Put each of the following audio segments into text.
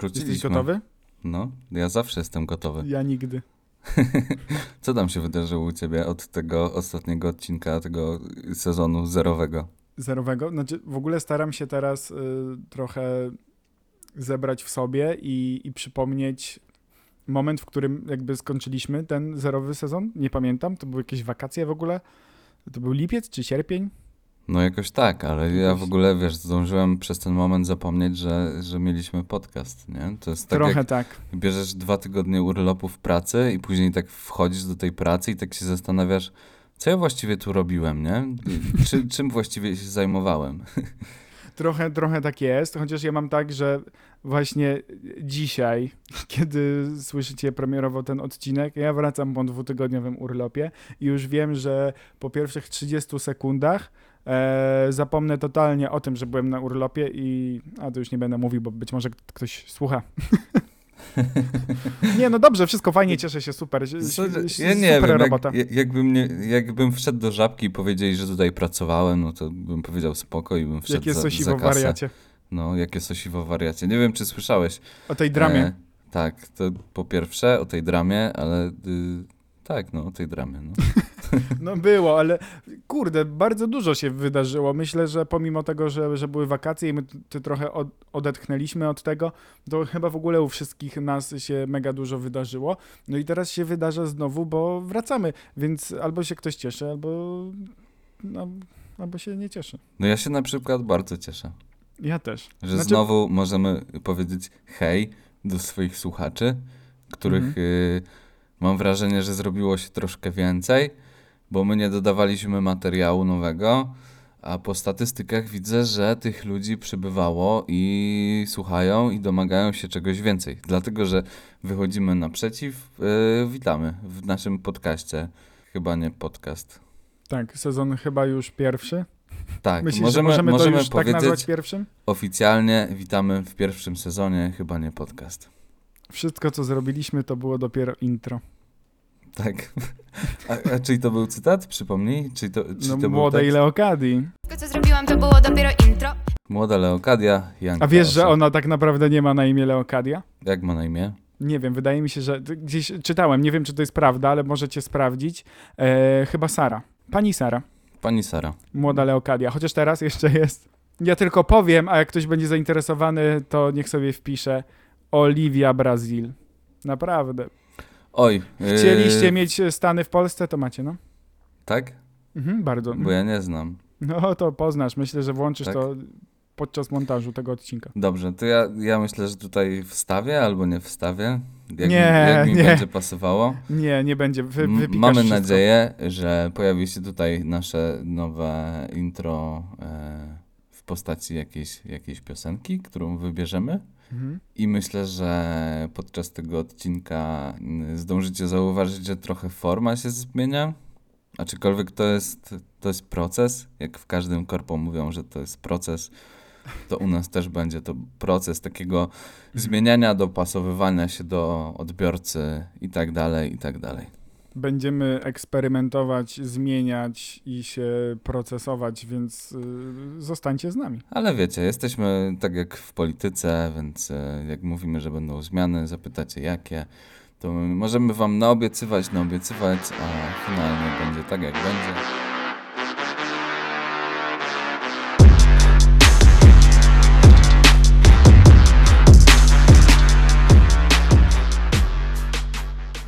wróciliśmy. Jesteś gotowy? No, ja zawsze jestem gotowy. Ja nigdy. Co tam się wydarzyło u ciebie od tego ostatniego odcinka, tego sezonu zerowego? Zerowego? Znaczy, w ogóle staram się teraz y, trochę zebrać w sobie i, i przypomnieć moment, w którym jakby skończyliśmy ten zerowy sezon. Nie pamiętam, to były jakieś wakacje w ogóle. To był lipiec czy sierpień? No jakoś tak, ale ja w ogóle, wiesz, zdążyłem przez ten moment zapomnieć, że, że mieliśmy podcast, nie? To jest tak Trochę tak. bierzesz dwa tygodnie urlopu w pracy i później tak wchodzisz do tej pracy i tak się zastanawiasz, co ja właściwie tu robiłem, nie? Czy, czym właściwie się zajmowałem? Trochę, trochę tak jest, chociaż ja mam tak, że właśnie dzisiaj, kiedy słyszycie premierowo ten odcinek, ja wracam po dwutygodniowym urlopie i już wiem, że po pierwszych 30 sekundach e, zapomnę totalnie o tym, że byłem na urlopie i a to już nie będę mówił, bo być może ktoś słucha. nie, no dobrze, wszystko fajnie, cieszę się, super. Ja nie super wiem, robota. jak, jakbym, nie, jakbym wszedł do żabki i powiedzieli, że tutaj pracowałem, no to bym powiedział spoko i bym wszedł Jakie za, sosiwo za w kasę. wariacie. No, jakie sosiwo wariacie. Nie wiem, czy słyszałeś. O tej dramie. E, tak, to po pierwsze o tej dramie, ale y, tak, no o tej dramie. No. No było, ale kurde, bardzo dużo się wydarzyło. Myślę, że pomimo tego, że, że były wakacje i my ty trochę od, odetchnęliśmy od tego, to chyba w ogóle u wszystkich nas się mega dużo wydarzyło. No i teraz się wydarza znowu, bo wracamy, więc albo się ktoś cieszy, albo, no, albo się nie cieszy. no ja się na przykład bardzo cieszę, Ja też. że Znaczy- znowu możemy powiedzieć hej do swoich słuchaczy, których Mhm. y, mam wrażenie, że zrobiło się troszkę więcej, bo my nie dodawaliśmy materiału nowego, a po statystykach widzę, że tych ludzi przybywało i słuchają i domagają się czegoś więcej. Dlatego, że wychodzimy naprzeciw, y, witamy w naszym podcaście. Chyba nie podcast. Tak, sezon chyba już pierwszy. Tak, Myślisz, możemy, że możemy, możemy to już tak powiedzieć nazwać pierwszym? oficjalnie witamy w pierwszym sezonie, chyba nie podcast. Wszystko, co zrobiliśmy, to było dopiero intro. Tak. A, a czyli to był cytat? Przypomnij. Czyli to, czy No, to młodej? Leokadii. Wszystko, co zrobiłam, to było dopiero intro. Młoda Leokadia, Janka A wiesz, że ona tak naprawdę nie ma na imię Leokadia? Jak ma na imię? Nie wiem, wydaje mi się, że gdzieś czytałem, nie wiem czy to jest prawda, ale możecie sprawdzić. E, chyba Sara. Pani Sara, Pani Sara. młoda Leokadia, chociaż teraz jeszcze jest. Ja tylko powiem, a jak ktoś będzie zainteresowany, to niech sobie wpisze Olivia Brazil. Naprawdę. Oj. Chcieliście yy, mieć Stany w Polsce, to macie, no. Tak? Mhm, bardzo. Bo ja nie znam. No to poznasz, myślę, że włączysz Tak? to podczas montażu tego odcinka. Dobrze, to ja, ja myślę, że tutaj wstawię albo nie wstawię. Jak Nie, mi, jak mi nie. będzie pasowało. Nie, nie będzie, Wy, Mamy wszystko. nadzieję, że pojawi się tutaj nasze nowe intro e, w postaci jakiejś, jakiejś piosenki, którą wybierzemy. Mhm. I myślę, że podczas tego odcinka mm, zdążycie zauważyć, że trochę forma się zmienia. Aczkolwiek to jest, to jest proces. Jak w każdym korpo mówią, że to jest proces, to u nas też będzie to proces takiego zmieniania, dopasowywania się do odbiorcy i tak dalej, i tak dalej. Będziemy eksperymentować, zmieniać i się procesować, więc y, zostańcie z nami. Ale wiecie, jesteśmy tak jak w polityce, więc e, jak mówimy, że będą zmiany, zapytacie jakie, to my możemy wam naobiecywać, naobiecywać, a finalnie będzie tak jak będzie.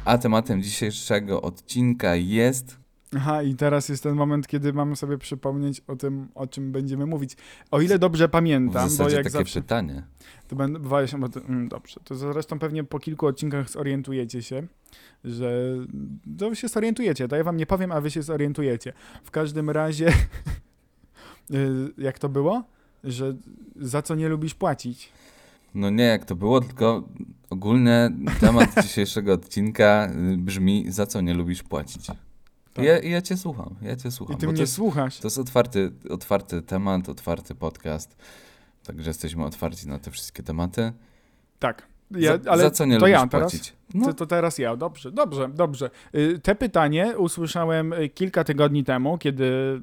A tematem dzisiejszego odcinka jest Aha, i teraz jest ten moment, kiedy mamy sobie przypomnieć o tym, o czym będziemy mówić. O ile dobrze w pamiętam, bo zasadzie jak takie zawsze pytanie. to będę, się, bo to, mm, dobrze, to zresztą pewnie po kilku odcinkach zorientujecie się, że to wy się zorientujecie, to ja wam nie powiem, a wy się zorientujecie. W każdym razie, y, jak to było? Że za co nie lubisz płacić? No nie jak to było, tylko ogólnie temat dzisiejszego odcinka y, brzmi za co nie lubisz płacić. Tak. Ja, ja cię słucham, ja cię I słucham. ty bo to mnie jest, słuchasz. to jest otwarty, otwarty temat, otwarty podcast. Także jesteśmy otwarci na te wszystkie tematy. Tak. Ja, za, ale za co nie to lubisz ja teraz? płacić? No, To, to teraz ja, dobrze, dobrze, dobrze. Y, Te pytanie usłyszałem y, kilka tygodni temu, kiedy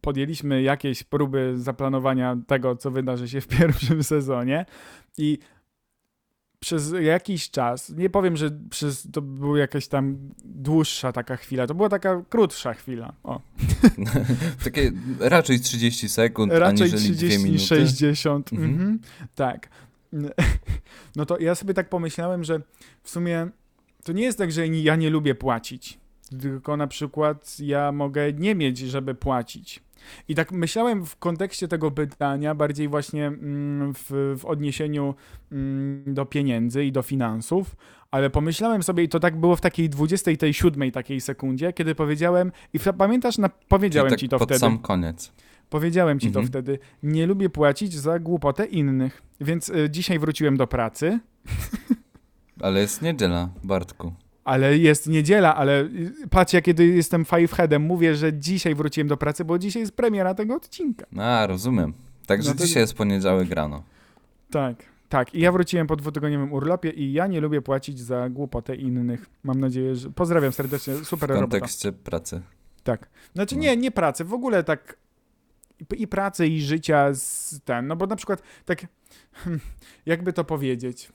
podjęliśmy jakieś próby zaplanowania tego, co wydarzy się w pierwszym sezonie i przez jakiś czas, nie powiem, że przez, to była jakaś tam dłuższa taka chwila, to była taka krótsza chwila. O, Takie raczej 30 sekund, raczej aniżeli 2 30, minuty. 60. Mhm. Mhm. Tak. No to ja sobie tak pomyślałem, że w sumie to nie jest tak, że ja nie lubię płacić, tylko na przykład ja mogę nie mieć, żeby płacić. I tak myślałem w kontekście tego pytania, bardziej właśnie mm, w, w odniesieniu mm, do pieniędzy i do finansów, ale pomyślałem sobie, i to tak było w takiej 27 takiej sekundzie, kiedy powiedziałem, i pamiętasz, na, powiedziałem tak ci to pod wtedy. sam koniec. Powiedziałem ci Mhm. to wtedy. Nie lubię płacić za głupotę innych. Więc y, dzisiaj wróciłem do pracy, Ale jest niedziela, Bartku. Ale jest niedziela, ale patrz, ja kiedy jestem fiveheadem, mówię, że dzisiaj wróciłem do pracy, bo dzisiaj jest premiera tego odcinka. A, rozumiem. Także No to- dzisiaj jest poniedziałek rano. Tak, tak. I ja wróciłem po dwutygodniowym urlopie i ja nie lubię płacić za głupotę innych. Mam nadzieję, że... Pozdrawiam serdecznie, super W robota. kontekście pracy. Tak. Znaczy No. nie, nie pracy, w ogóle tak i, pracy i życia z ten, no bo na przykład tak jakby to powiedzieć.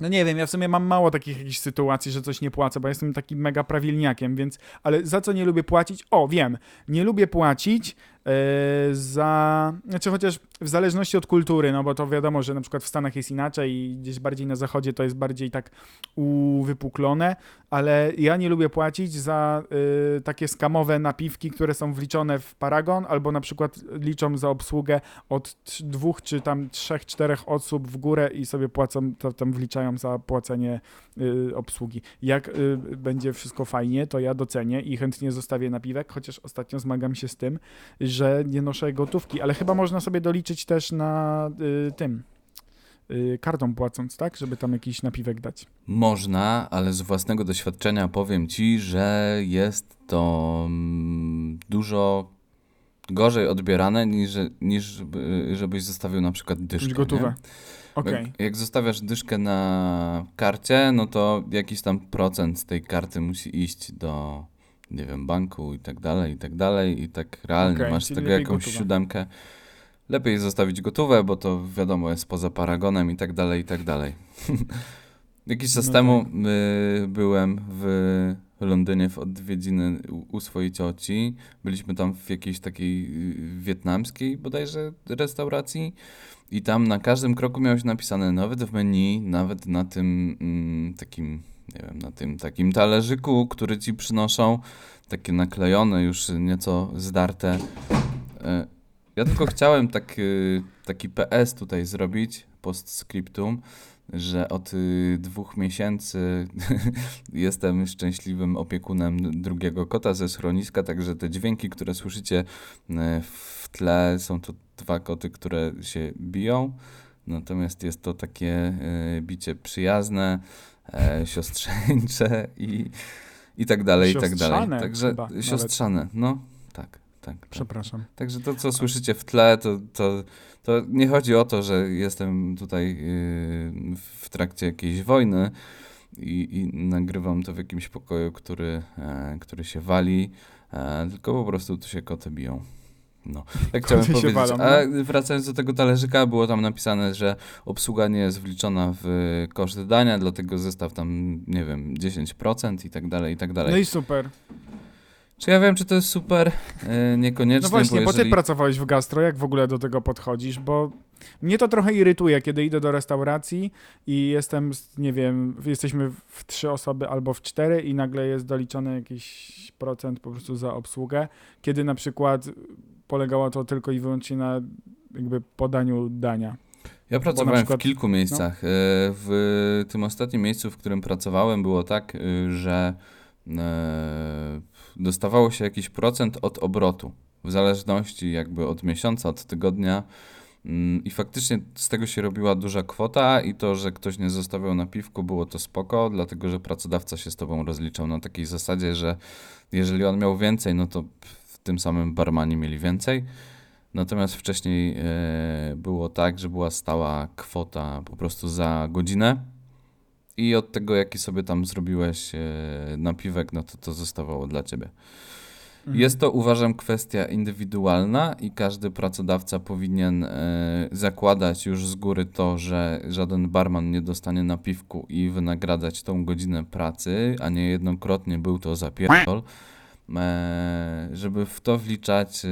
No nie wiem, ja w sumie mam mało takich jakichś sytuacji, że coś nie płacę, bo jestem takim mega prawilniakiem, więc, ale za co nie lubię płacić? O, wiem, nie lubię płacić za, znaczy chociaż w zależności od kultury, no bo to wiadomo, że na przykład w Stanach jest inaczej i gdzieś bardziej na zachodzie to jest bardziej tak uwypuklone, ale ja nie lubię płacić za y, takie skamowe napiwki, które są wliczone w paragon, albo na przykład liczą za obsługę od dwóch czy tam trzech, czterech osób w górę i sobie płacą, to tam wliczają za płacenie y, obsługi. Jak y, będzie wszystko fajnie, to ja docenię i chętnie zostawię napiwek, chociaż ostatnio zmagam się z tym, że nie noszę gotówki, ale chyba można sobie doliczyć też na y, tym. y, Kartą płacąc, tak? Żeby tam jakiś napiwek dać. Można, ale z własnego doświadczenia powiem ci, że jest to mm, dużo gorzej odbierane niż, niż żeby- żebyś zostawił na przykład dyszkę. Okej. Jak, jak zostawiasz dyszkę na karcie, no to jakiś tam procent z tej karty musi iść do, nie wiem, banku i tak dalej, i tak dalej. I tak realnie Okej, masz z tego jakąś gotowe. siódemkę. Lepiej zostawić gotowe, bo to wiadomo jest poza paragonem i tak dalej, i tak dalej. Jakiś czas No temu tak. y, byłem w Londynie w odwiedziny u, u swojej cioci. Byliśmy tam w jakiejś takiej y, wietnamskiej bodajże restauracji i tam na każdym kroku miałeś napisane, nawet w menu, nawet na tym mm, takim, nie wiem, na tym takim talerzyku, który ci przynoszą, takie naklejone, już nieco zdarte. E, Ja tylko chciałem tak, y, taki PS tutaj zrobić, postscriptum, że od y, dwóch miesięcy jestem szczęśliwym opiekunem drugiego kota ze schroniska, także te dźwięki, które słyszycie e, w tle, są to dwa koty, które się biją. Natomiast jest to takie e, bicie przyjazne, e, siostrzeńcze i, i tak dalej, i tak dalej. Siostrzane Także chyba nawet. siostrzane, no tak, tak. tak. Przepraszam. Także to, co słyszycie w tle, to, to, to nie chodzi o to, że jestem tutaj yy, w trakcie jakiejś wojny i, i nagrywam to w jakimś pokoju, który, e, który się wali, e, tylko po prostu tu się koty biją. No, tak chciałem Koty powiedzieć. walą, no. A wracając do tego talerzyka, było tam napisane, że obsługa nie jest wliczona w koszt dania, dlatego zestaw tam, nie wiem, 10% i tak dalej, i tak dalej. No i super. Czy ja wiem, czy to jest super? E, niekoniecznie, No właśnie, bo, jeżeli... ty pracowałeś w gastro, jak w ogóle do tego podchodzisz, bo mnie to trochę irytuje, kiedy idę do restauracji i jestem, nie wiem, jesteśmy w trzy osoby albo w cztery i nagle jest doliczony jakiś procent po prostu za obsługę, kiedy na przykład polegało to tylko i wyłącznie na jakby podaniu dania. Ja pracowałem przykład- w kilku miejscach. E, W tym ostatnim miejscu, w którym pracowałem, było tak, y, że e, dostawało się jakiś procent od obrotu, w zależności jakby od miesiąca, od tygodnia. Mm, I faktycznie z tego się robiła duża kwota i to, że ktoś nie zostawiał na piwku, było to spoko, dlatego że pracodawca się z tobą rozliczał na takiej zasadzie, że jeżeli on miał więcej, no to w tym samym barmani mieli więcej. Natomiast wcześniej e, było tak, że była stała kwota po prostu za godzinę i od tego, jaki sobie tam zrobiłeś e, napiwek, no to to zostawało dla ciebie. Mhm. Jest to, uważam, kwestia indywidualna i każdy pracodawca powinien e, zakładać już z góry to, że żaden barman nie dostanie napiwku i wynagradzać tą godzinę pracy, a nie jednokrotnie był to zapierdol, e, żeby w to wliczać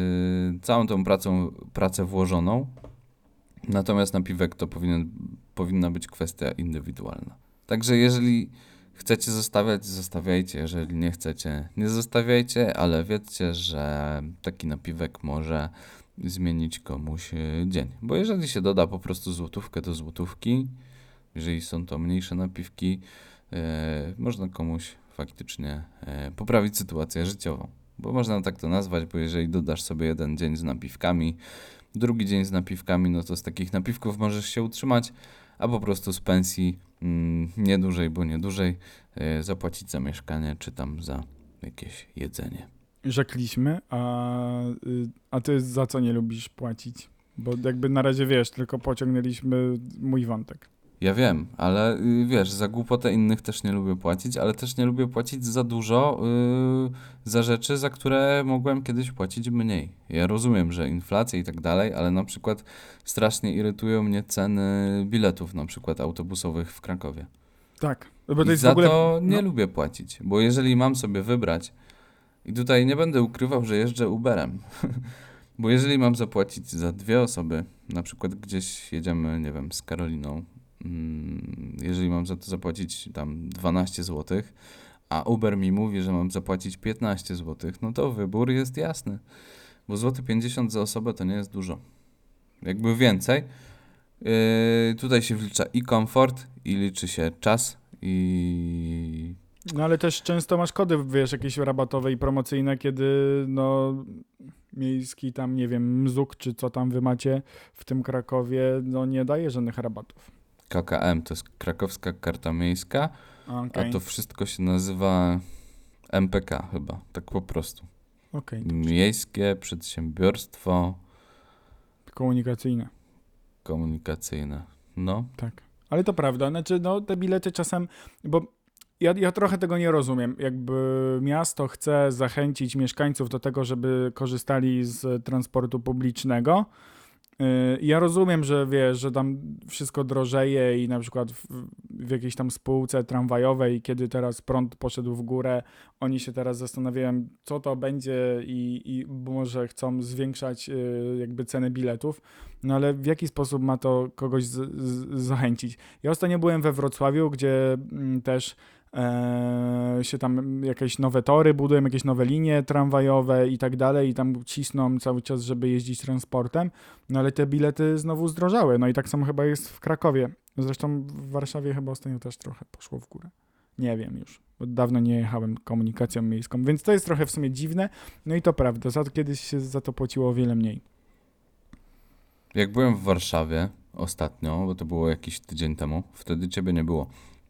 całą tą pracą, pracę włożoną. Natomiast napiwek to powinien, powinna być kwestia indywidualna. Także jeżeli chcecie zostawiać, zostawiajcie. Jeżeli nie chcecie, nie zostawiajcie, ale wiedzcie, że taki napiwek może zmienić komuś e, dzień. Bo jeżeli się doda po prostu złotówkę do złotówki, jeżeli są to mniejsze napiwki, e, można komuś faktycznie e, poprawić sytuację życiową. Bo można tak to nazwać, bo jeżeli dodasz sobie jeden dzień z napiwkami, drugi dzień z napiwkami, no to z takich napiwków możesz się utrzymać, a po prostu z pensji nie dłużej, bo nie dłużej e, zapłacić za mieszkanie, czy tam za jakieś jedzenie. Rzekliśmy, a, y, a ty za co nie lubisz płacić? Bo jakby na razie wiesz, tylko pociągnęliśmy mój wątek. Ja wiem, ale y, wiesz, za głupotę innych też nie lubię płacić, ale też nie lubię płacić za dużo y, za rzeczy, za które mogłem kiedyś płacić mniej. Ja rozumiem, że inflacja i tak dalej, ale na przykład strasznie irytują mnie ceny biletów, na przykład autobusowych w Krakowie. Tak, bo to I jest za w ogóle... to nie no. lubię płacić, bo jeżeli mam sobie wybrać, i tutaj nie będę ukrywał, że jeżdżę Uberem, bo jeżeli mam zapłacić za dwie osoby, na przykład gdzieś jedziemy, nie wiem, z Karoliną, jeżeli mam za to zapłacić tam 12 zł, a Uber mi mówi, że mam zapłacić 15 zł, no to wybór jest jasny, bo złoty 50 za osobę to nie jest dużo. Jakby więcej. Yy, tutaj się wlicza i komfort, i liczy się czas, i No ale też często masz kody, wiesz, jakieś rabatowe i promocyjne, kiedy no miejski tam, nie wiem, Mzuk czy co tam wy macie w tym Krakowie, no nie daje żadnych rabatów. KKM to jest krakowska karta miejska, A, Okej, a to wszystko się nazywa MPK chyba, tak po prostu. okej, Miejskie Przedsiębiorstwo komunikacyjne, Komunikacyjne. No, tak. Ale to prawda, znaczy no te bilety czasem, bo ja, ja trochę tego nie rozumiem. Jakby miasto chce zachęcić mieszkańców do tego, żeby korzystali z transportu publicznego. Yy, Ja rozumiem, że wiesz, że tam wszystko drożeje i na przykład w, w jakiejś tam spółce tramwajowej, kiedy teraz prąd poszedł w górę, oni się teraz zastanawiają, co to będzie i, i może chcą zwiększać yy, jakby cenę biletów. No ale w jaki sposób ma to kogoś z, z, zachęcić? Ja ostatnio byłem we Wrocławiu, gdzie mm, też e, się tam jakieś nowe tory budują, jakieś nowe linie tramwajowe i tak dalej i tam cisną cały czas, żeby jeździć transportem, no ale te bilety znowu zdrożały, no i tak samo chyba jest w Krakowie. Zresztą w Warszawie chyba ostatnio też trochę poszło w górę. Nie wiem już, bo dawno nie jechałem komunikacją miejską, więc to jest trochę w sumie dziwne, no i to prawda, za to kiedyś się za to płaciło o wiele mniej. jak byłem w Warszawie ostatnio, bo to było jakiś tydzień temu, wtedy ciebie nie było.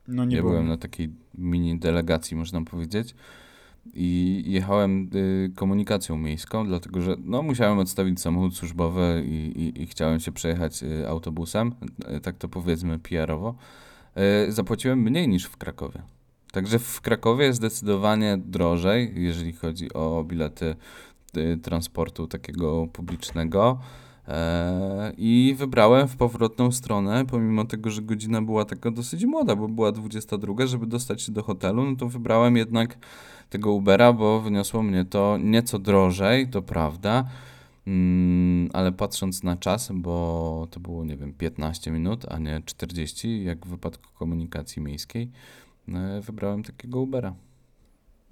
No nie ja byłem na takiej mini delegacji, można powiedzieć. I jechałem y, komunikacją miejską, dlatego że no, musiałem odstawić samochód służbowy i, i, i chciałem się przejechać y, autobusem, y, tak to powiedzmy PR-owo. Y, zapłaciłem mniej niż w Krakowie. Także w Krakowie jest zdecydowanie drożej, jeżeli chodzi o bilety y, transportu takiego publicznego. E, I wybrałem w powrotną stronę, pomimo tego, że godzina była taka dosyć młoda, bo była 22, żeby dostać się do hotelu, no to wybrałem jednak tego Ubera, bo wyniosło mnie to nieco drożej, to prawda, mm, ale patrząc na czas, bo to było, nie wiem, 15 minut, a nie 40, jak w wypadku komunikacji miejskiej, e, wybrałem takiego Ubera.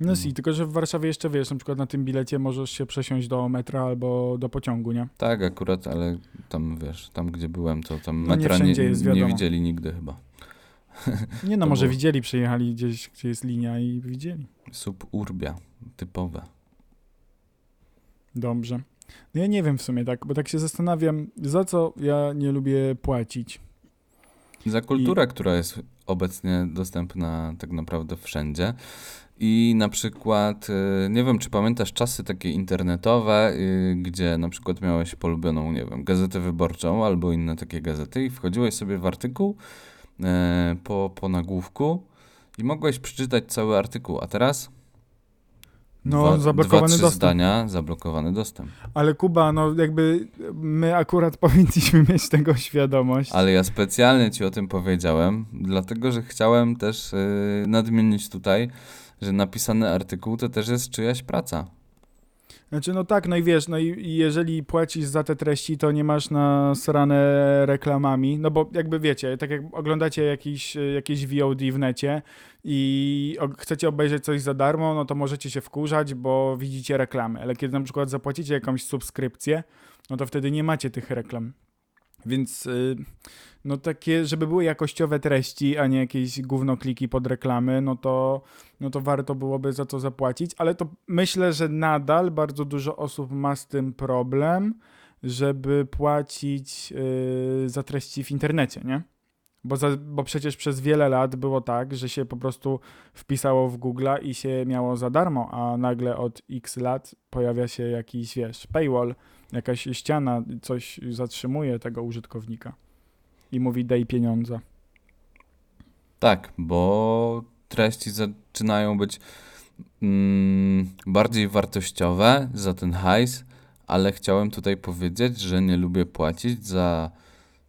No si, tylko że w Warszawie jeszcze wiesz, na przykład na tym bilecie możesz się przesiąść do metra albo do pociągu, nie? Tak, akurat, ale tam, wiesz, tam gdzie byłem, to tam No nie metra nie, wszędzie jest, nie widzieli nigdy chyba. Nie no, może było- widzieli, przyjechali gdzieś, gdzie jest linia i widzieli. Suburbia, typowe. Dobrze. No ja nie wiem w sumie tak, bo tak się zastanawiam, za co ja nie lubię płacić. Za kulturę, która jest obecnie dostępna tak naprawdę wszędzie. I na przykład, y, nie wiem, czy pamiętasz czasy takie internetowe, y, gdzie na przykład miałeś polubioną, nie wiem, gazetę wyborczą albo inne takie gazety i wchodziłeś sobie w artykuł e, po, po nagłówku i mogłeś przeczytać cały artykuł, a teraz No, dwa, zablokowany dwa, trzy dostęp. zdania, zablokowany dostęp. Ale Kuba, no jakby my akurat powinniśmy mieć tego świadomość. Ale ja specjalnie ci o tym powiedziałem, dlatego że chciałem też yy, nadmienić tutaj, że napisany artykuł to też jest czyjaś praca. Znaczy, no tak, no i wiesz, no i jeżeli płacisz za te treści, to nie masz nasrane reklamami, no bo jakby wiecie, tak jak oglądacie jakiś, jakieś VOD w necie i chcecie obejrzeć coś za darmo, no to możecie się wkurzać, bo widzicie reklamy, ale kiedy na przykład zapłacicie jakąś subskrypcję, no to wtedy nie macie tych reklam. Więc y, no takie, żeby były jakościowe treści, a nie jakieś gównokliki pod reklamy, no to, no to warto byłoby za to zapłacić, ale to myślę, że nadal bardzo dużo osób ma z tym problem, żeby płacić y, za treści w internecie, nie? Bo, za, bo przecież przez wiele lat było tak, że się po prostu wpisało w Google'a i się miało za darmo, a nagle od x lat pojawia się jakiś, wiesz, paywall, jakaś ściana, coś zatrzymuje tego użytkownika i mówi daj pieniądze. Tak, bo treści zaczynają być mm, bardziej wartościowe za ten hajs, ale chciałem tutaj powiedzieć, że nie lubię płacić za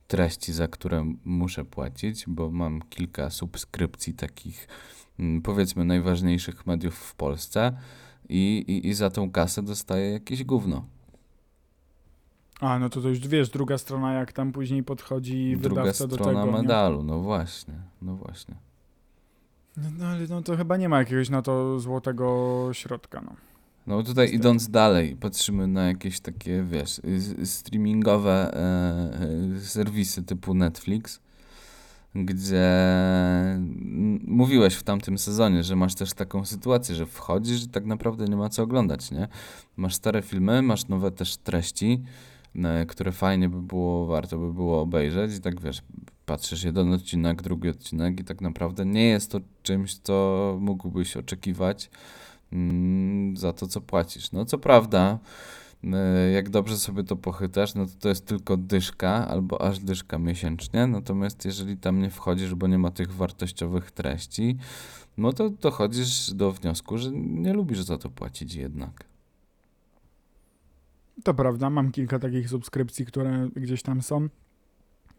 treści, za które muszę płacić, bo mam kilka subskrypcji takich, mm, powiedzmy, najważniejszych mediów w Polsce i, i, i za tą kasę dostaję jakieś gówno. A, no to to już wiesz, druga strona, jak tam później podchodzi Druga wydawca do strona tego. nie? medalu, no właśnie, no właśnie. No, no ale no to chyba nie ma jakiegoś na to złotego środka, no. No tutaj idąc dalej, patrzymy na jakieś takie, wiesz, streamingowe e, e, serwisy typu Netflix, gdzie mówiłeś w tamtym sezonie, że masz też taką sytuację, że wchodzisz i tak naprawdę nie ma co oglądać, nie? Masz stare filmy, masz nowe też treści, e, które fajnie by było, warto by było obejrzeć i tak wiesz, patrzysz jeden odcinek, drugi odcinek i tak naprawdę nie jest to czymś, co mógłbyś oczekiwać za to, co płacisz. No co prawda, e, jak dobrze sobie to pochytasz, no to to jest tylko dyszka albo aż dyszka miesięcznie, natomiast jeżeli tam nie wchodzisz, bo nie ma tych wartościowych treści, no to dochodzisz do wniosku, że nie lubisz za to płacić jednak. To prawda, mam kilka takich subskrypcji, które gdzieś tam są,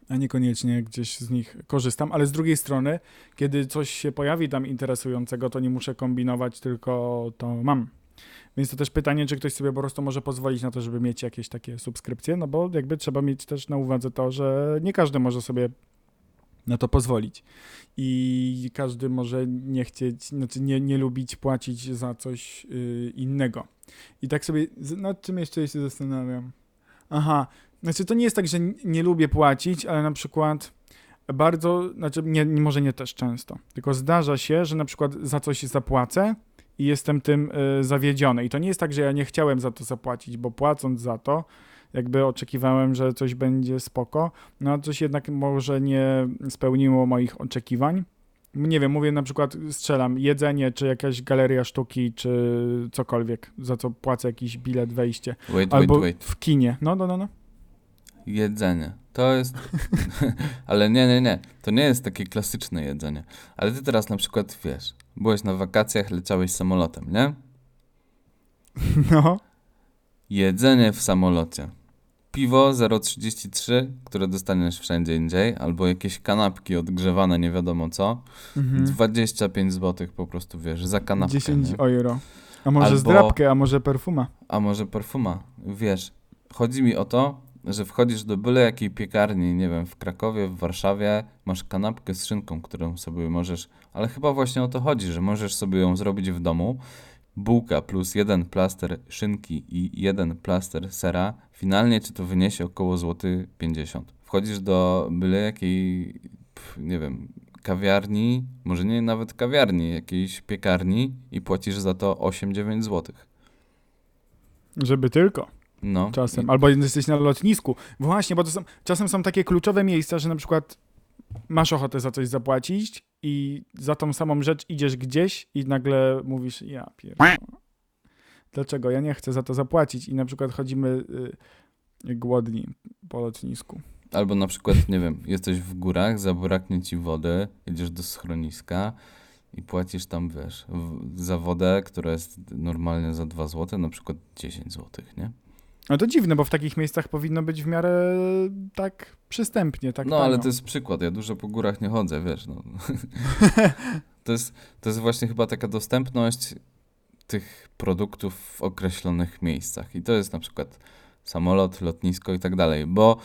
a niekoniecznie gdzieś z nich korzystam, ale z drugiej strony, kiedy coś się pojawi tam interesującego, to nie muszę kombinować, tylko to mam. Więc to też pytanie, czy ktoś sobie po prostu może pozwolić na to, żeby mieć jakieś takie subskrypcje, no bo jakby trzeba mieć też na uwadze to, że nie każdy może sobie na to pozwolić. I każdy może nie chcieć, znaczy nie, nie lubić płacić za coś yy, innego. I tak sobie, nad czym jeszcze się zastanawiam? Aha, znaczy to nie jest tak, że nie lubię płacić, ale na przykład bardzo, znaczy nie, nie- może nie też często, tylko zdarza się, że na przykład za coś zapłacę i jestem tym y, zawiedziony. I to nie jest tak, że ja nie chciałem za to zapłacić, bo płacąc za to, jakby oczekiwałem, że coś będzie spoko, no a coś jednak może nie spełniło moich oczekiwań. Nie wiem, mówię na przykład, strzelam, jedzenie, czy jakaś galeria sztuki, czy cokolwiek, za co płacę jakiś bilet, wejście. Wait, Albo wait, wait. w kinie. No, no, no, no. Jedzenie. To jest. Ale nie, nie, nie. To nie jest takie klasyczne jedzenie. Ale ty teraz na przykład wiesz, byłeś na wakacjach, leciałeś samolotem, nie? No, Jedzenie w samolocie. Piwo 0,33, które dostaniesz wszędzie indziej, albo jakieś kanapki odgrzewane, nie wiadomo co. mhm. 25 zł po prostu wiesz, za kanapkę. 10 nie? euro. A może Albo- zdrabkę, a może perfuma. A może perfuma. Wiesz, chodzi mi o to, że wchodzisz do byle jakiej piekarni, nie wiem, w Krakowie, w Warszawie, masz kanapkę z szynką, którą sobie możesz, ale chyba właśnie o to chodzi, że możesz sobie ją zrobić w domu. Bułka plus jeden plaster szynki i jeden plaster sera, finalnie ci to wyniesie około złoty 50. Wchodzisz do byle jakiej, pf, nie wiem, kawiarni, może nie nawet kawiarni, jakiejś piekarni i płacisz za to 8-9 złotych. Żeby tylko. No. Czasem. Albo jesteś na lotnisku. Właśnie, bo to są, czasem są takie kluczowe miejsca, że na przykład masz ochotę za coś zapłacić i za tą samą rzecz idziesz gdzieś i nagle mówisz, ja pierdolę. Dlaczego? Ja nie chcę za to zapłacić i na przykład chodzimy y, głodni po lotnisku. Albo na przykład, nie wiem, jesteś w górach, zabraknie ci wody, jedziesz do schroniska i płacisz tam, wiesz, w, za wodę, która jest normalnie za 2 zł, na przykład 10 zł, nie? No to dziwne, bo w takich miejscach powinno być w miarę tak przystępnie, tak no, ale to jest przykład. Ja dużo po górach nie chodzę, wiesz. No. to, jest, to jest właśnie chyba taka dostępność tych produktów w określonych miejscach. I to jest na przykład samolot, lotnisko i tak dalej. Bo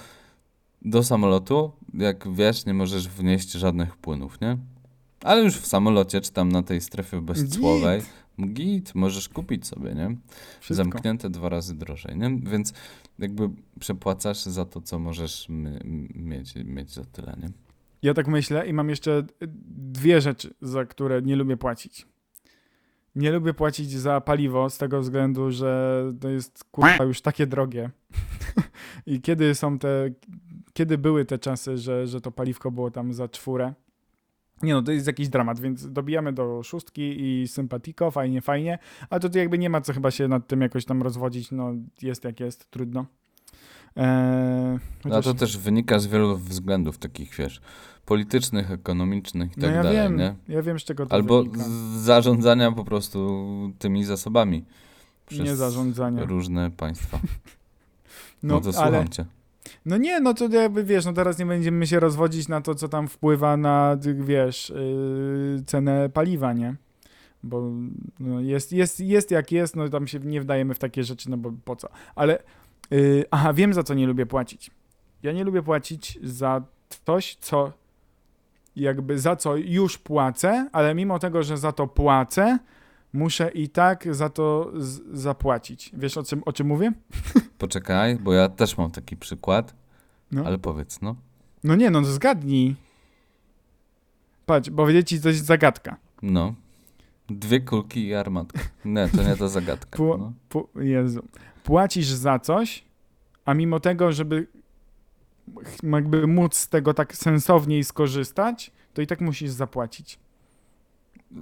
do samolotu, jak wiesz, nie możesz wnieść żadnych płynów, nie? Ale już w samolocie, czy tam na tej strefie bezcłowej, git, możesz kupić sobie, nie? Wszystko. Zamknięte dwa razy drożej, nie? Więc jakby przepłacasz za to, co możesz mieć, mieć za tyle, nie? Ja tak myślę i mam jeszcze dwie rzeczy, za które nie lubię płacić. Nie lubię płacić za paliwo z tego względu, że to jest kurwa już takie drogie. I kiedy są te, kiedy były te czasy, że, że to paliwko było tam za czwórę. Nie no, to jest jakiś dramat, więc dobijamy do szóstki i sympatiko, fajnie, fajnie, ale to, jakby nie ma co chyba się nad tym jakoś tam rozwodzić, no jest jak jest, trudno. Eee, A chociaż- to też wynika z wielu względów takich, wiesz, politycznych, ekonomicznych i tak no ja dalej, wiem, nie? ja wiem z czego to Albo wynika. zarządzania po prostu tymi zasobami przez Nie zarządzania. różne państwa. No, No, to słucham ale, cię. No nie, no to jakby wiesz, no teraz nie będziemy się rozwodzić na to, co tam wpływa na, wiesz, yy, cenę paliwa, nie? Bo no jest, jest, jest jak jest, no tam się nie wdajemy w takie rzeczy, no bo po co? Ale, yy, aha, wiem za co nie lubię płacić. Ja nie lubię płacić za coś, co jakby za co już płacę, ale mimo tego, że za to płacę, muszę i tak za to zapłacić. Wiesz o czym, o czym mówię? Poczekaj, bo ja też mam taki przykład, No. ale powiedz, no. No nie, no zgadnij. Patrz, powiedzieć ci coś zagadka. No. Dwie kulki i armatka. Nie, to nie ta zagadka. No. Jezu. Płacisz za coś, a mimo tego, żeby jakby móc z tego tak sensowniej skorzystać, to i tak musisz zapłacić.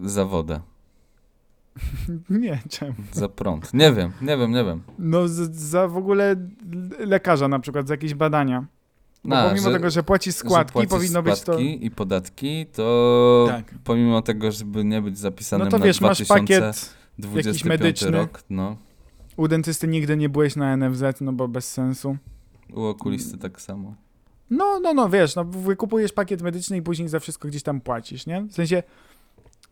Za wodę, Nie, czemu? za prąd. Nie wiem, nie wiem, nie wiem. No z- za w ogóle lekarza na przykład, za jakieś badania. Bo A, pomimo że- tego, że płacisz że składki, płacisz powinno być to... składki i podatki, to Tak. pomimo tego, żeby nie być zapisanym No to na wiesz, masz 2025 pakiet jakiś medyczny. rok, no. u dentysty nigdy nie byłeś na NFZ, no bo bez sensu. U okulisty tak samo. No, no, no, wiesz, no wykupujesz pakiet medyczny i później za wszystko gdzieś tam płacisz, nie? W sensie,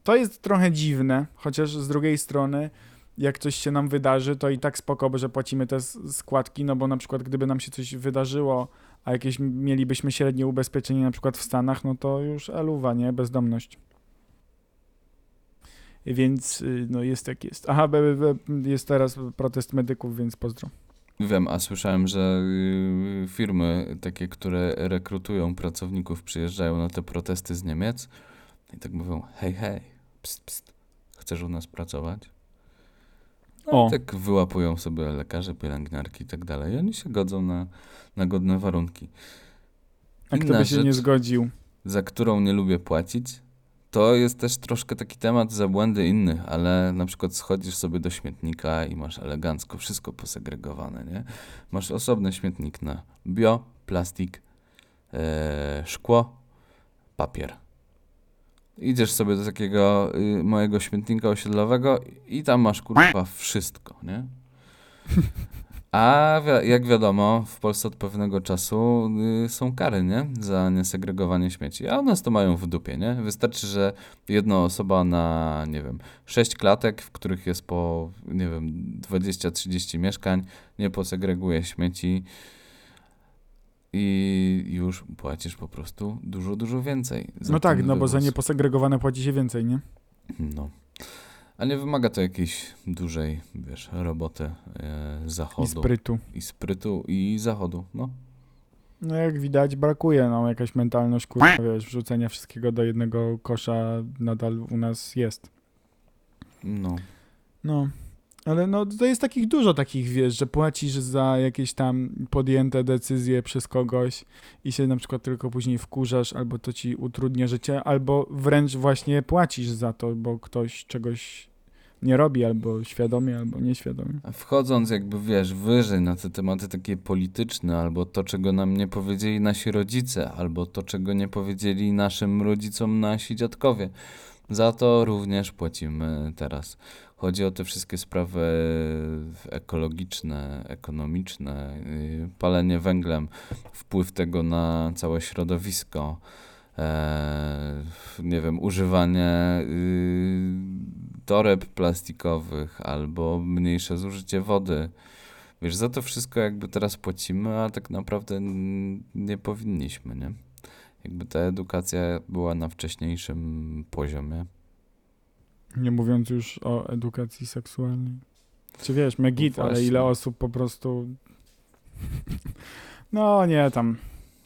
to jest trochę dziwne, chociaż z drugiej strony, jak coś się nam wydarzy, to i tak spoko, bo że płacimy te składki, no bo na przykład gdyby nam się coś wydarzyło, a jakieś mielibyśmy średnie ubezpieczenie na przykład w Stanach, no to już eluwa, nie? Bezdomność. Więc, y, no jest jak jest. Aha, jest teraz protest medyków, więc pozdro. Wiem, a słyszałem, że y, firmy takie, które rekrutują pracowników, przyjeżdżają na te protesty z Niemiec i tak mówią, hej, hej, pst, pst, chcesz u nas pracować? No, tak wyłapują sobie lekarze, pielęgniarki i tak dalej. Oni się godzą na, na godne warunki. A kto by się rzecz, nie zgodził? za którą nie lubię płacić, to jest też troszkę taki temat za błędy innych, ale na przykład schodzisz sobie do śmietnika i masz elegancko wszystko posegregowane, nie? Masz osobny śmietnik na bio, plastik, e, szkło, papier. Idziesz sobie do takiego y, mojego śmietnika osiedlowego i tam masz kurwa wszystko, nie? A wi- jak wiadomo, w Polsce od pewnego czasu y, są kary, nie? Za niesegregowanie śmieci. A u nas to mają w dupie, nie? Wystarczy, że jedna osoba na, nie wiem, sześć klatek, w których jest po, nie wiem, 20-30 mieszkań, nie posegreguje śmieci i już płacisz po prostu dużo, dużo więcej. za No tak, no bo za wywóz. nieposegregowane płaci się więcej, nie? No. A nie wymaga to jakiejś dużej, wiesz, roboty e, zachodu. I sprytu. I sprytu i zachodu, no. No jak widać brakuje nam jakaś mentalność, kurwa, wiesz, wrzucenia wszystkiego do jednego kosza nadal u nas jest. No. No, ale no to jest takich dużo takich, wiesz, że płacisz za jakieś tam podjęte decyzje przez kogoś i się na przykład tylko później wkurzasz, albo to ci utrudnia życie, albo wręcz właśnie płacisz za to, bo ktoś czegoś nie robi, albo świadomie, albo nieświadomie. Wchodząc jakby, wiesz, wyżej na te tematy takie polityczne, albo to, czego nam nie powiedzieli nasi rodzice, albo to, czego nie powiedzieli naszym rodzicom nasi dziadkowie, Za to również płacimy teraz. Chodzi o te wszystkie sprawy ekologiczne, ekonomiczne, y, palenie węglem, wpływ tego na całe środowisko, e, nie wiem, używanie y, toreb plastikowych albo mniejsze zużycie wody. Wiesz, za to wszystko jakby teraz płacimy, a tak naprawdę nie powinniśmy, nie? Jakby ta edukacja była na wcześniejszym poziomie. Nie mówiąc już o edukacji seksualnej. Czy wiesz, Megit, ale właśnie. ile osób po prostu... No nie, tam...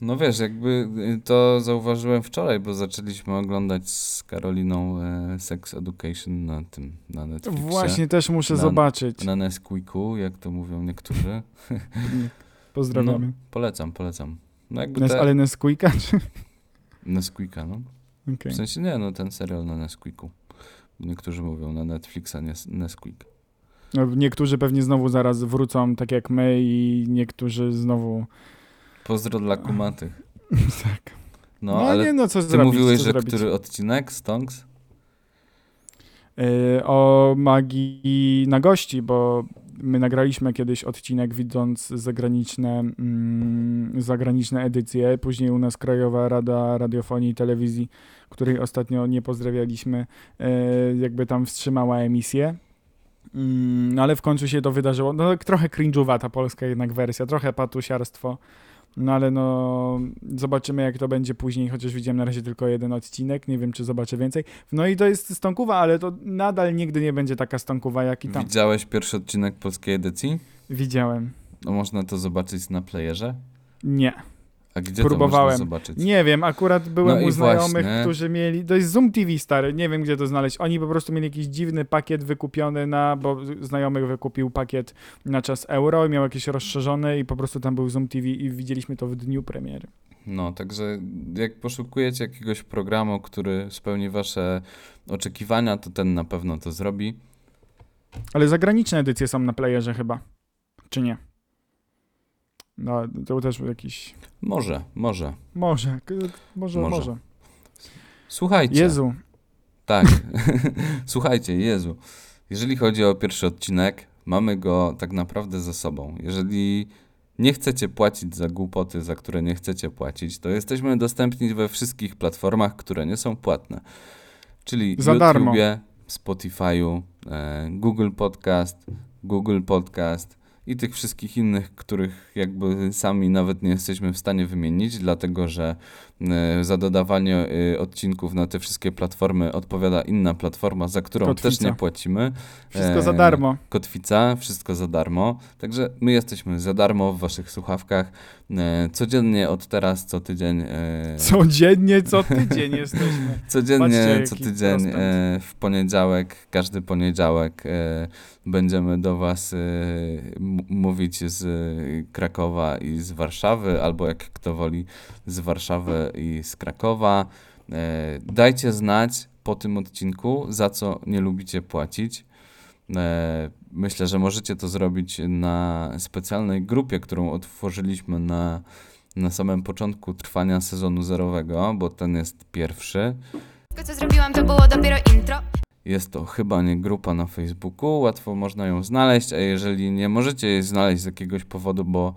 No wiesz, jakby y, to zauważyłem wczoraj, bo zaczęliśmy oglądać z Karoliną e, Sex Education na tym, na Netflixie. Właśnie też muszę Na- zobaczyć. Na Nesquiku, jak to mówią niektórzy. Pozdrawiamy. Polecam, polecam. No jakby Nes, te... ale Nesquika? Czy... Nesquika, no. Okej. W sensie nie, no ten serial na Nesquiku. Niektórzy mówią na Netflixa Nes Nesquik. No, Niektórzy pewnie znowu zaraz wrócą, tak jak my i niektórzy znowu... Pozdro dla kumatych. tak. No, No, ale nie, no co ty zrobić, mówiłeś, co że zrobić? który odcinek? Stonks? Y, o magii na gości, bo my nagraliśmy kiedyś odcinek widząc zagraniczne, mm, zagraniczne edycje. Później u nas Krajowa Rada Radiofonii i Telewizji, której ostatnio nie pozdrawialiśmy, y, jakby tam wstrzymała emisję. Mm, No ale w końcu się to wydarzyło. No tak trochę cringe'owa ta polska jednak wersja, trochę patusiarstwo. No ale no zobaczymy jak to będzie później, chociaż widziałem na razie tylko jeden odcinek, nie wiem czy zobaczę więcej. No i to jest stonkowa, ale to nadal nigdy nie będzie taka stonkowa jak i tam. Widziałeś pierwszy odcinek polskiej edycji? Widziałem. No można to zobaczyć na playerze? Nie. A gdzie Próbowałem. zobaczyć? Nie wiem, akurat byłem No u znajomych, właśnie. którzy mieli. To jest Zoom TV stary, nie wiem gdzie to znaleźć. Oni po prostu mieli jakiś dziwny pakiet wykupiony na, bo znajomych wykupił pakiet na czas euro i miał jakieś rozszerzone i po prostu tam był Zoom TV i widzieliśmy to w dniu premiery. No, także jak poszukujecie jakiegoś programu, który spełni wasze oczekiwania, to ten na pewno to zrobi. Ale zagraniczne edycje są na playerze chyba. Czy nie? No, to też jakiś. Może, może. Może, może, Może. może. Słuchajcie. Jezu, Tak. Słuchajcie, Jezu. Jeżeli chodzi o pierwszy odcinek, mamy go tak naprawdę za sobą. Jeżeli nie chcecie płacić za głupoty, za które nie chcecie płacić, to jesteśmy dostępni we wszystkich platformach, które nie są płatne. Czyli Za darmo. YouTubie, Spotify'u, e, Google Podcast, Google Podcast i tych wszystkich innych, których jakby sami nawet nie jesteśmy w stanie wymienić, dlatego że za dodawanie e, odcinków na te wszystkie platformy odpowiada inna platforma, za którą też Kotwica. nie płacimy. wszystko za darmo. Kotwica, wszystko za darmo. Także my jesteśmy za darmo w waszych słuchawkach. E, codziennie od teraz, co tydzień. Codziennie, co tydzień jesteśmy. Codziennie, co tydzień, e, w poniedziałek, każdy poniedziałek e, będziemy do Was e, mówić z Krakowa i z Warszawy, albo jak kto woli, z Warszawy i z Krakowa. E, dajcie znać po tym odcinku, za co nie lubicie płacić. E, myślę, że możecie to zrobić na specjalnej grupie, którą otworzyliśmy na, na samym początku trwania sezonu zerowego, bo ten jest pierwszy. Co zrobiłam to było dopiero intro Jest to chyba nie grupa na Facebooku, łatwo można ją znaleźć, a jeżeli nie możecie jej znaleźć z jakiegoś powodu, bo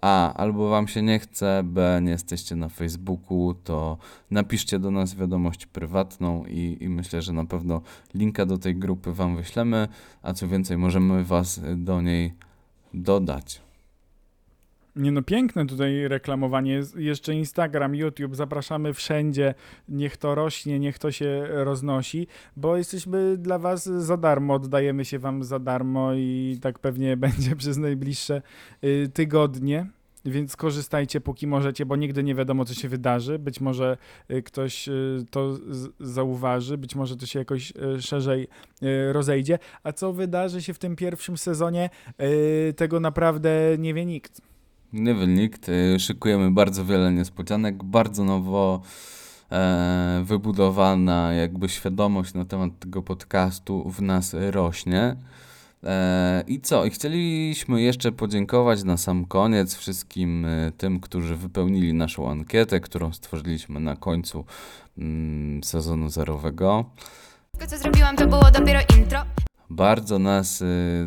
A, albo wam się nie chce, B, nie jesteście na Facebooku, to napiszcie do nas wiadomość prywatną i, i myślę, że na pewno linka do tej grupy wam wyślemy, a co więcej, możemy was do niej dodać. Nie no, piękne tutaj reklamowanie. Jeszcze Instagram, YouTube, zapraszamy wszędzie. Niech to rośnie, niech to się roznosi, bo jesteśmy dla was za darmo, oddajemy się wam za darmo i tak pewnie będzie przez najbliższe y, tygodnie. Więc korzystajcie póki możecie, bo nigdy nie wiadomo, co się wydarzy. Być może y, ktoś y, to zauważy, być może to się jakoś szerzej rozejdzie. A co wydarzy się w tym pierwszym sezonie, tego naprawdę nie wie nikt. Nie y, szykujemy bardzo wiele niespodzianek, bardzo nowo e, wybudowana jakby świadomość na temat tego podcastu w nas rośnie. E, I co? I chcieliśmy jeszcze podziękować na sam koniec wszystkim e, tym, którzy wypełnili naszą ankietę, którą stworzyliśmy na końcu mm, sezonu zerowego. Co zrobiłam to było dopiero intro Bardzo nas y,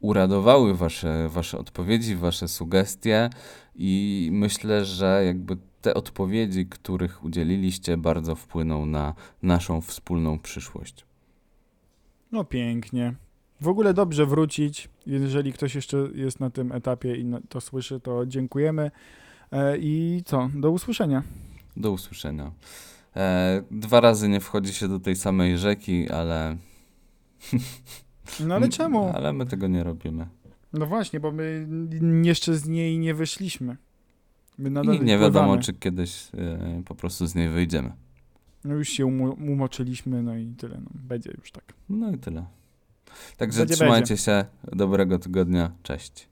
uradowały wasze, wasze odpowiedzi, wasze sugestie i myślę, że jakby te odpowiedzi, których udzieliliście, bardzo wpłyną na naszą wspólną przyszłość. No pięknie. W ogóle dobrze wrócić. Jeżeli ktoś jeszcze jest na tym etapie i to słyszy, to dziękujemy. E, I co? Do usłyszenia. Do usłyszenia. E, dwa razy nie wchodzi się do tej samej rzeki, ale. No ale czemu? Ale my tego nie robimy. No właśnie, bo my jeszcze z niej nie wyszliśmy. My nadal I nie wiadomo, pływamy. czy kiedyś e, po prostu z niej wyjdziemy. No już się umo- umoczyliśmy, no i tyle. No, będzie już tak. No i tyle. Także Będzie, trzymajcie się. Dobrego tygodnia. Cześć.